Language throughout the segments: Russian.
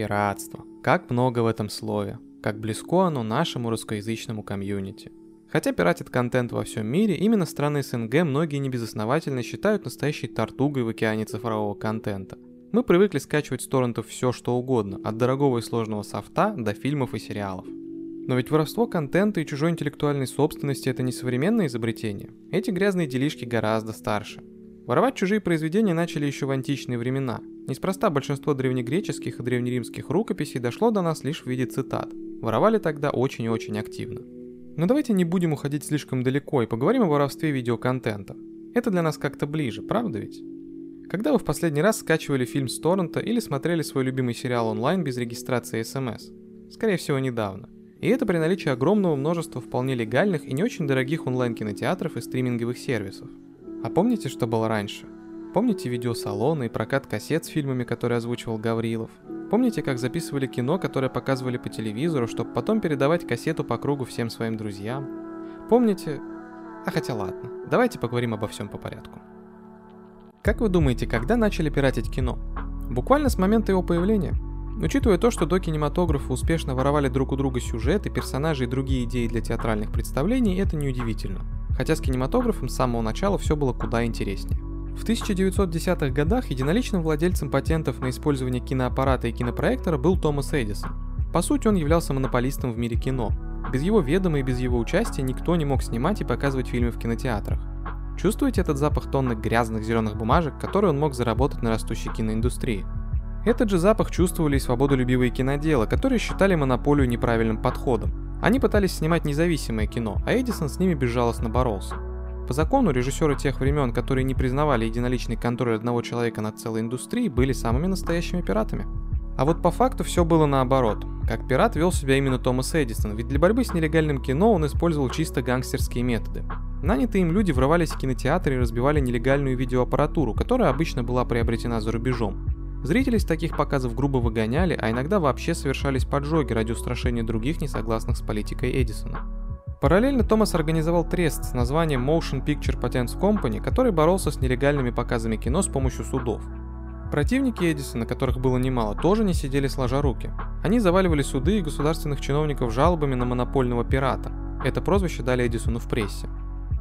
Пиратство. Как много в этом слове. Как близко оно нашему русскоязычному комьюнити. Хотя пиратит контент во всем мире, именно страны СНГ многие небезосновательно считают настоящей тортугой в океане цифрового контента. Мы привыкли скачивать с торрентов все что угодно, от дорогого и сложного софта до фильмов и сериалов. Но ведь воровство контента и чужой интеллектуальной собственности это не современное изобретение. Эти грязные делишки гораздо старше. Воровать чужие произведения начали еще в античные времена. Неспроста большинство древнегреческих и древнеримских рукописей дошло до нас лишь в виде цитат. Воровали тогда очень и очень активно. Но давайте не будем уходить слишком далеко и поговорим о воровстве видеоконтента. Это для нас как-то ближе, правда ведь? Когда вы в последний раз скачивали фильм с торрента или смотрели свой любимый сериал онлайн без регистрации смс? Скорее всего, недавно. И это при наличии огромного множества вполне легальных и не очень дорогих онлайн-кинотеатров и стриминговых сервисов. А помните, что было раньше? Помните видеосалоны и прокат кассет с фильмами, которые озвучивал Гаврилов? Помните, как записывали кино, которое показывали по телевизору, чтобы потом передавать кассету по кругу всем своим друзьям? Помните... А хотя ладно, давайте поговорим обо всем по порядку. Как вы думаете, когда начали пиратить кино? Буквально с момента его появления. Учитывая то, что до кинематографа успешно воровали друг у друга сюжеты, персонажи и другие идеи для театральных представлений, это неудивительно хотя с кинематографом с самого начала все было куда интереснее. В 1910-х годах единоличным владельцем патентов на использование киноаппарата и кинопроектора был Томас Эдисон. По сути, он являлся монополистом в мире кино. Без его ведома и без его участия никто не мог снимать и показывать фильмы в кинотеатрах. Чувствуете этот запах тонны грязных зеленых бумажек, который он мог заработать на растущей киноиндустрии? Этот же запах чувствовали и свободолюбивые киноделы, которые считали монополию неправильным подходом. Они пытались снимать независимое кино, а Эдисон с ними безжалостно боролся. По закону, режиссеры тех времен, которые не признавали единоличный контроль одного человека над целой индустрией, были самыми настоящими пиратами. А вот по факту все было наоборот. Как пират вел себя именно Томас Эдисон, ведь для борьбы с нелегальным кино он использовал чисто гангстерские методы. Нанятые им люди врывались в кинотеатры и разбивали нелегальную видеоаппаратуру, которая обычно была приобретена за рубежом. Зрители с таких показов грубо выгоняли, а иногда вообще совершались поджоги ради устрашения других несогласных с политикой Эдисона. Параллельно Томас организовал трест с названием Motion Picture Patents Company, который боролся с нелегальными показами кино с помощью судов. Противники Эдисона, которых было немало, тоже не сидели сложа руки. Они заваливали суды и государственных чиновников жалобами на монопольного пирата. Это прозвище дали Эдисону в прессе.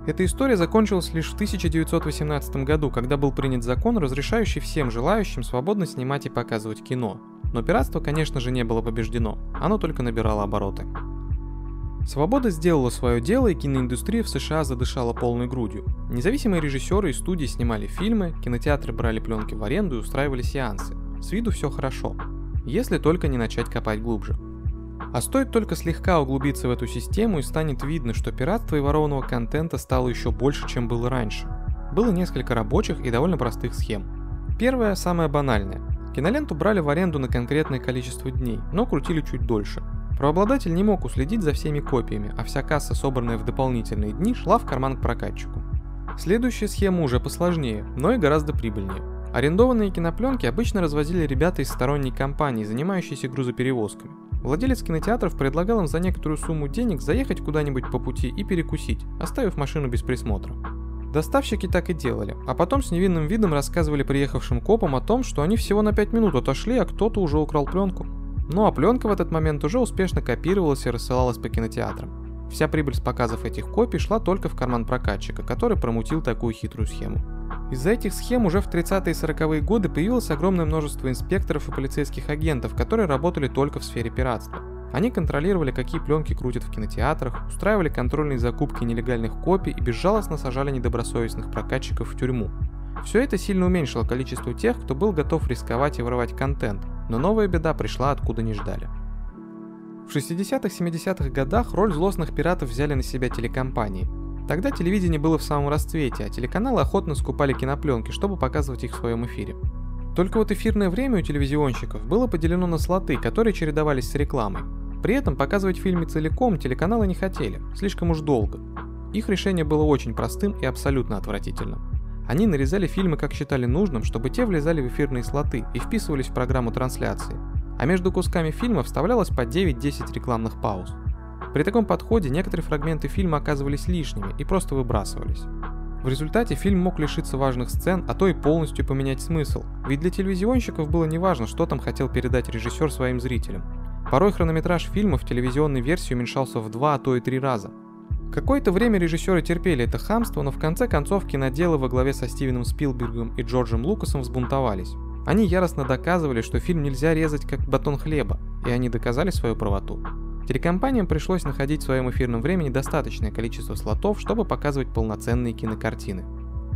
Эта история закончилась лишь в 1918 году, когда был принят закон, разрешающий всем желающим свободно снимать и показывать кино. Но пиратство, конечно же, не было побеждено, оно только набирало обороты. Свобода сделала свое дело, и киноиндустрия в США задышала полной грудью. Независимые режиссеры и студии снимали фильмы, кинотеатры брали пленки в аренду и устраивали сеансы. С виду все хорошо. Если только не начать копать глубже. А стоит только слегка углубиться в эту систему и станет видно, что пиратство и ворованного контента стало еще больше, чем было раньше. Было несколько рабочих и довольно простых схем. Первая, самая банальная. Киноленту брали в аренду на конкретное количество дней, но крутили чуть дольше. Правообладатель не мог уследить за всеми копиями, а вся касса, собранная в дополнительные дни, шла в карман к прокатчику. Следующая схема уже посложнее, но и гораздо прибыльнее. Арендованные кинопленки обычно развозили ребята из сторонней компании, занимающейся грузоперевозками. Владелец кинотеатров предлагал им за некоторую сумму денег заехать куда-нибудь по пути и перекусить, оставив машину без присмотра. Доставщики так и делали, а потом с невинным видом рассказывали приехавшим копам о том, что они всего на 5 минут отошли, а кто-то уже украл пленку. Ну а пленка в этот момент уже успешно копировалась и рассылалась по кинотеатрам. Вся прибыль с показов этих копий шла только в карман прокатчика, который промутил такую хитрую схему. Из-за этих схем уже в 30-е и 40-е годы появилось огромное множество инспекторов и полицейских агентов, которые работали только в сфере пиратства. Они контролировали, какие пленки крутят в кинотеатрах, устраивали контрольные закупки нелегальных копий и безжалостно сажали недобросовестных прокатчиков в тюрьму. Все это сильно уменьшило количество тех, кто был готов рисковать и воровать контент, но новая беда пришла откуда не ждали. В 60-70-х годах роль злостных пиратов взяли на себя телекомпании – Тогда телевидение было в самом расцвете, а телеканалы охотно скупали кинопленки, чтобы показывать их в своем эфире. Только вот эфирное время у телевизионщиков было поделено на слоты, которые чередовались с рекламой. При этом показывать фильмы целиком телеканалы не хотели, слишком уж долго. Их решение было очень простым и абсолютно отвратительным. Они нарезали фильмы, как считали нужным, чтобы те влезали в эфирные слоты и вписывались в программу трансляции. А между кусками фильма вставлялось по 9-10 рекламных пауз. При таком подходе некоторые фрагменты фильма оказывались лишними и просто выбрасывались. В результате фильм мог лишиться важных сцен, а то и полностью поменять смысл. Ведь для телевизионщиков было неважно, что там хотел передать режиссер своим зрителям. Порой хронометраж фильма в телевизионной версии уменьшался в два, а то и три раза. Какое-то время режиссеры терпели это хамство, но в конце концов киноделы во главе со Стивеном Спилбергом и Джорджем Лукасом взбунтовались. Они яростно доказывали, что фильм нельзя резать как батон хлеба, и они доказали свою правоту. Телекомпаниям пришлось находить в своем эфирном времени достаточное количество слотов, чтобы показывать полноценные кинокартины.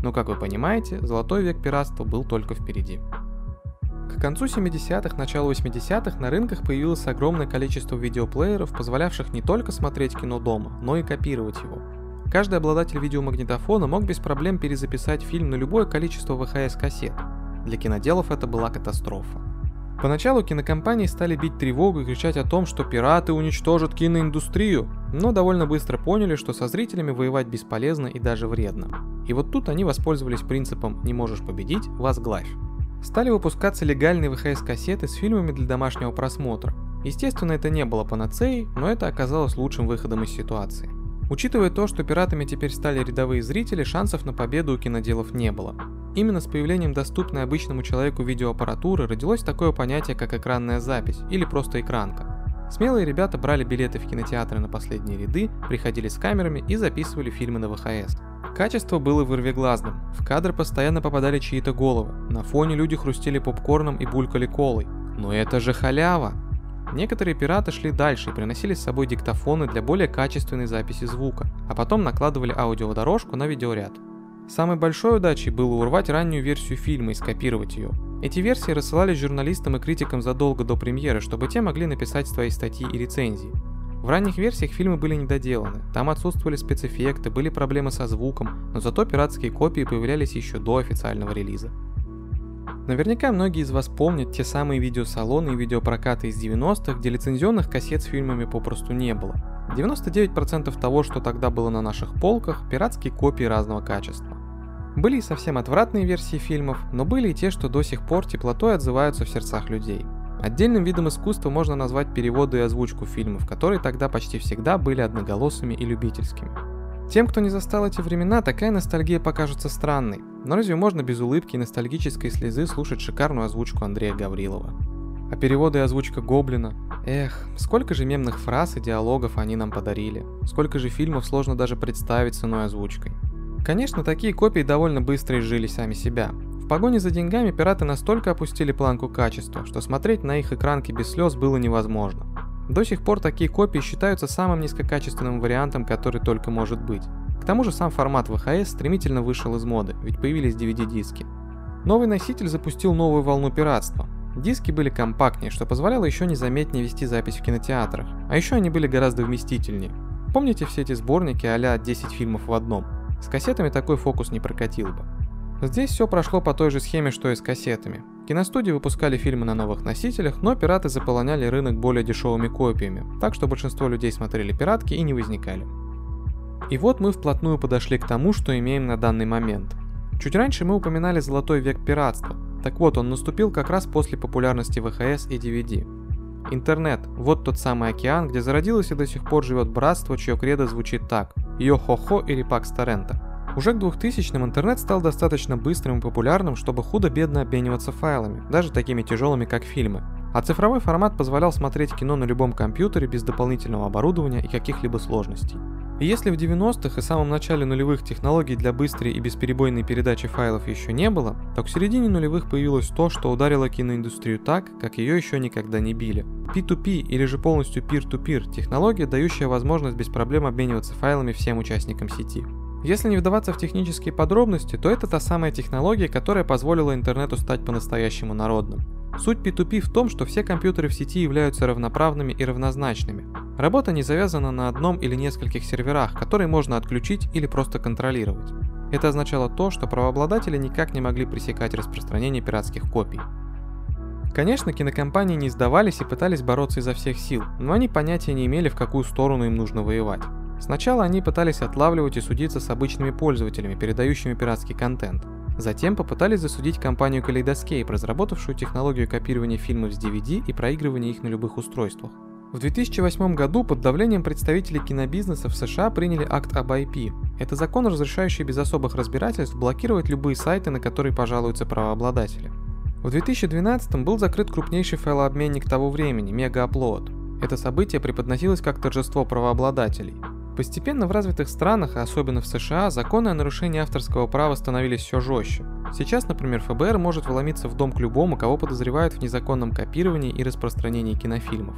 Но, как вы понимаете, золотой век пиратства был только впереди. К концу 70-х, началу 80-х на рынках появилось огромное количество видеоплееров, позволявших не только смотреть кино дома, но и копировать его. Каждый обладатель видеомагнитофона мог без проблем перезаписать фильм на любое количество ВХС-кассет. Для киноделов это была катастрофа. Поначалу кинокомпании стали бить тревогу и кричать о том, что пираты уничтожат киноиндустрию, но довольно быстро поняли, что со зрителями воевать бесполезно и даже вредно. И вот тут они воспользовались принципом «не можешь победить, возглавь». Стали выпускаться легальные ВХС-кассеты с фильмами для домашнего просмотра. Естественно, это не было панацеей, но это оказалось лучшим выходом из ситуации. Учитывая то, что пиратами теперь стали рядовые зрители, шансов на победу у киноделов не было. Именно с появлением доступной обычному человеку видеоаппаратуры родилось такое понятие, как экранная запись или просто экранка. Смелые ребята брали билеты в кинотеатры на последние ряды, приходили с камерами и записывали фильмы на ВХС. Качество было вырвиглазным, в кадр постоянно попадали чьи-то головы, на фоне люди хрустели попкорном и булькали колой. Но это же халява! Некоторые пираты шли дальше и приносили с собой диктофоны для более качественной записи звука, а потом накладывали аудиодорожку на видеоряд. Самой большой удачей было урвать раннюю версию фильма и скопировать ее. Эти версии рассылались журналистам и критикам задолго до премьеры, чтобы те могли написать свои статьи и рецензии. В ранних версиях фильмы были недоделаны, там отсутствовали спецэффекты, были проблемы со звуком, но зато пиратские копии появлялись еще до официального релиза. Наверняка многие из вас помнят те самые видеосалоны и видеопрокаты из 90-х, где лицензионных кассет с фильмами попросту не было. 99% того, что тогда было на наших полках, пиратские копии разного качества. Были и совсем отвратные версии фильмов, но были и те, что до сих пор теплотой отзываются в сердцах людей. Отдельным видом искусства можно назвать переводы и озвучку фильмов, которые тогда почти всегда были одноголосыми и любительскими. Тем, кто не застал эти времена, такая ностальгия покажется странной, но разве можно без улыбки и ностальгической слезы слушать шикарную озвучку Андрея Гаврилова? А переводы и озвучка Гоблина? Эх, сколько же мемных фраз и диалогов они нам подарили. Сколько же фильмов сложно даже представить с иной озвучкой. Конечно, такие копии довольно быстро изжили сами себя. В погоне за деньгами пираты настолько опустили планку качества, что смотреть на их экранки без слез было невозможно. До сих пор такие копии считаются самым низкокачественным вариантом, который только может быть. К тому же сам формат VHS стремительно вышел из моды, ведь появились DVD-диски. Новый носитель запустил новую волну пиратства. Диски были компактнее, что позволяло еще незаметнее вести запись в кинотеатрах, а еще они были гораздо вместительнее. Помните все эти сборники а 10 фильмов в одном? С кассетами такой фокус не прокатил бы. Здесь все прошло по той же схеме, что и с кассетами. Киностудии выпускали фильмы на новых носителях, но пираты заполоняли рынок более дешевыми копиями, так что большинство людей смотрели пиратки и не возникали. И вот мы вплотную подошли к тому, что имеем на данный момент. Чуть раньше мы упоминали золотой век пиратства. Так вот, он наступил как раз после популярности ВХС и DVD. Интернет – вот тот самый океан, где зародилось и до сих пор живет братство, чье кредо звучит так – Йо-хо-хо или Пакс Торрента. Уже к 2000-м интернет стал достаточно быстрым и популярным, чтобы худо-бедно обмениваться файлами, даже такими тяжелыми, как фильмы. А цифровой формат позволял смотреть кино на любом компьютере без дополнительного оборудования и каких-либо сложностей. И если в 90-х и самом начале нулевых технологий для быстрой и бесперебойной передачи файлов еще не было, то к середине нулевых появилось то, что ударило киноиндустрию так, как ее еще никогда не били. P2P или же полностью peer-to-peer технология, дающая возможность без проблем обмениваться файлами всем участникам сети. Если не вдаваться в технические подробности, то это та самая технология, которая позволила интернету стать по-настоящему народным. Суть P2P в том, что все компьютеры в сети являются равноправными и равнозначными. Работа не завязана на одном или нескольких серверах, которые можно отключить или просто контролировать. Это означало то, что правообладатели никак не могли пресекать распространение пиратских копий. Конечно, кинокомпании не сдавались и пытались бороться изо всех сил, но они понятия не имели, в какую сторону им нужно воевать. Сначала они пытались отлавливать и судиться с обычными пользователями, передающими пиратский контент. Затем попытались засудить компанию Kaleidoscape, разработавшую технологию копирования фильмов с DVD и проигрывания их на любых устройствах. В 2008 году под давлением представителей кинобизнеса в США приняли акт об IP. Это закон, разрешающий без особых разбирательств блокировать любые сайты, на которые пожалуются правообладатели. В 2012 был закрыт крупнейший файлообменник того времени – Мегааплод. Это событие преподносилось как торжество правообладателей. Постепенно в развитых странах, а особенно в США, законы о нарушении авторского права становились все жестче. Сейчас, например, ФБР может вломиться в дом к любому, кого подозревают в незаконном копировании и распространении кинофильмов.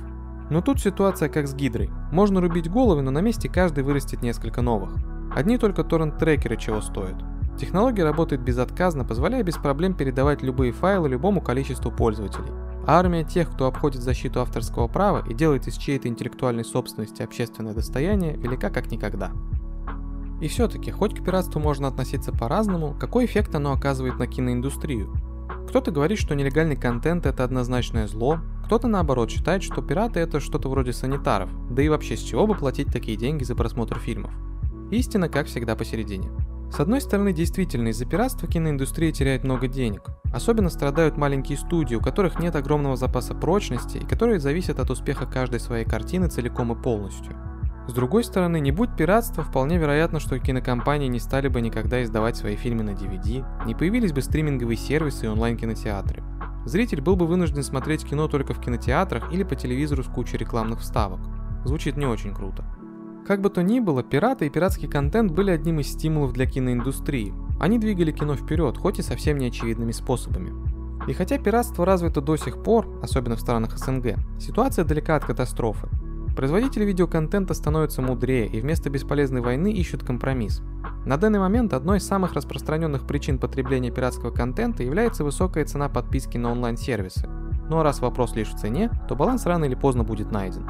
Но тут ситуация как с гидрой. Можно рубить головы, но на месте каждый вырастет несколько новых. Одни только торрент-трекеры чего стоят. Технология работает безотказно, позволяя без проблем передавать любые файлы любому количеству пользователей. А армия тех, кто обходит защиту авторского права и делает из чьей-то интеллектуальной собственности общественное достояние, велика как никогда. И все-таки, хоть к пиратству можно относиться по-разному, какой эффект оно оказывает на киноиндустрию? Кто-то говорит, что нелегальный контент это однозначное зло, кто-то наоборот считает, что пираты это что-то вроде санитаров, да и вообще с чего бы платить такие деньги за просмотр фильмов. Истина, как всегда, посередине. С одной стороны, действительно, из-за пиратства киноиндустрия теряет много денег. Особенно страдают маленькие студии, у которых нет огромного запаса прочности и которые зависят от успеха каждой своей картины целиком и полностью. С другой стороны, не будь пиратства, вполне вероятно, что кинокомпании не стали бы никогда издавать свои фильмы на DVD, не появились бы стриминговые сервисы и онлайн-кинотеатры. Зритель был бы вынужден смотреть кино только в кинотеатрах или по телевизору с кучей рекламных вставок. Звучит не очень круто. Как бы то ни было, пираты и пиратский контент были одним из стимулов для киноиндустрии. Они двигали кино вперед, хоть и совсем неочевидными способами. И хотя пиратство развито до сих пор, особенно в странах СНГ, ситуация далека от катастрофы. Производители видеоконтента становятся мудрее и вместо бесполезной войны ищут компромисс. На данный момент одной из самых распространенных причин потребления пиратского контента является высокая цена подписки на онлайн-сервисы. Ну а раз вопрос лишь в цене, то баланс рано или поздно будет найден.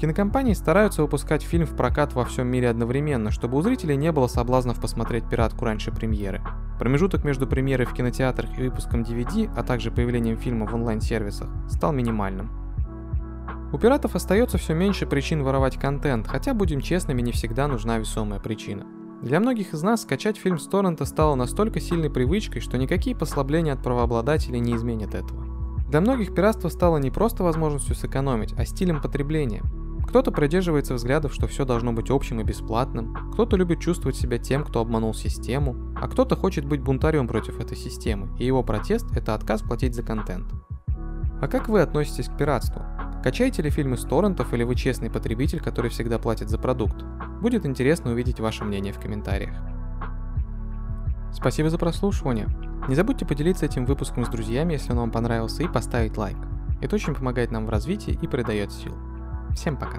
Кинокомпании стараются выпускать фильм в прокат во всем мире одновременно, чтобы у зрителей не было соблазнов посмотреть пиратку раньше премьеры. Промежуток между премьерой в кинотеатрах и выпуском DVD, а также появлением фильма в онлайн-сервисах, стал минимальным. У пиратов остается все меньше причин воровать контент, хотя, будем честными, не всегда нужна весомая причина. Для многих из нас скачать фильм с торрента стало настолько сильной привычкой, что никакие послабления от правообладателей не изменят этого. Для многих пиратство стало не просто возможностью сэкономить, а стилем потребления. Кто-то придерживается взглядов, что все должно быть общим и бесплатным, кто-то любит чувствовать себя тем, кто обманул систему, а кто-то хочет быть бунтарем против этой системы, и его протест – это отказ платить за контент. А как вы относитесь к пиратству? Качаете ли фильмы с торрентов или вы честный потребитель, который всегда платит за продукт? Будет интересно увидеть ваше мнение в комментариях. Спасибо за прослушивание. Не забудьте поделиться этим выпуском с друзьями, если он вам понравился, и поставить лайк. Это очень помогает нам в развитии и придает сил. Всем пока.